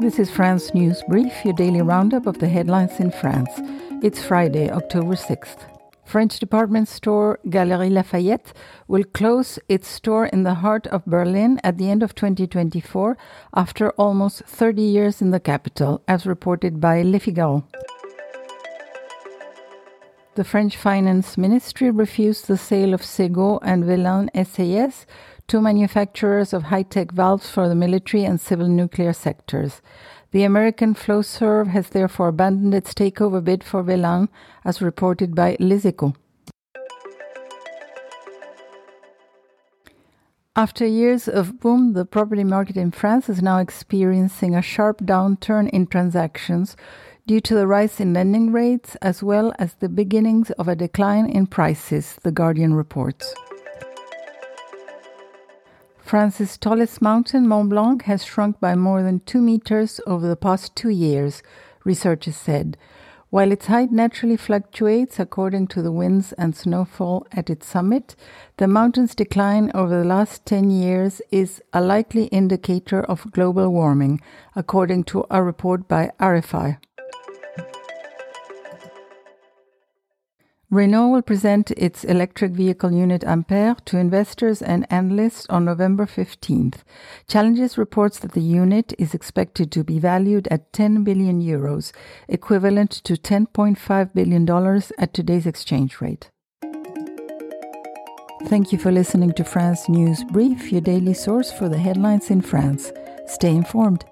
This is France News Brief, your daily roundup of the headlines in France. It's Friday, October 6th. French department store Galeries Lafayette will close its store in the heart of Berlin at the end of 2024 after almost 30 years in the capital, as reported by Le Figaro. The French Finance Ministry refused the sale of Segault and Velan SAS, two manufacturers of high tech valves for the military and civil nuclear sectors. The American Flowserve has therefore abandoned its takeover bid for Velan, as reported by Les Echos. After years of boom, the property market in France is now experiencing a sharp downturn in transactions due to the rise in lending rates as well as the beginnings of a decline in prices, The Guardian reports. France's tallest mountain, Mont Blanc, has shrunk by more than two meters over the past two years, researchers said. While its height naturally fluctuates according to the winds and snowfall at its summit, the mountain's decline over the last 10 years is a likely indicator of global warming, according to a report by RFI. Renault will present its electric vehicle unit Ampere to investors and analysts on November 15th. Challenges reports that the unit is expected to be valued at 10 billion euros, equivalent to $10.5 billion at today's exchange rate. Thank you for listening to France News Brief, your daily source for the headlines in France. Stay informed.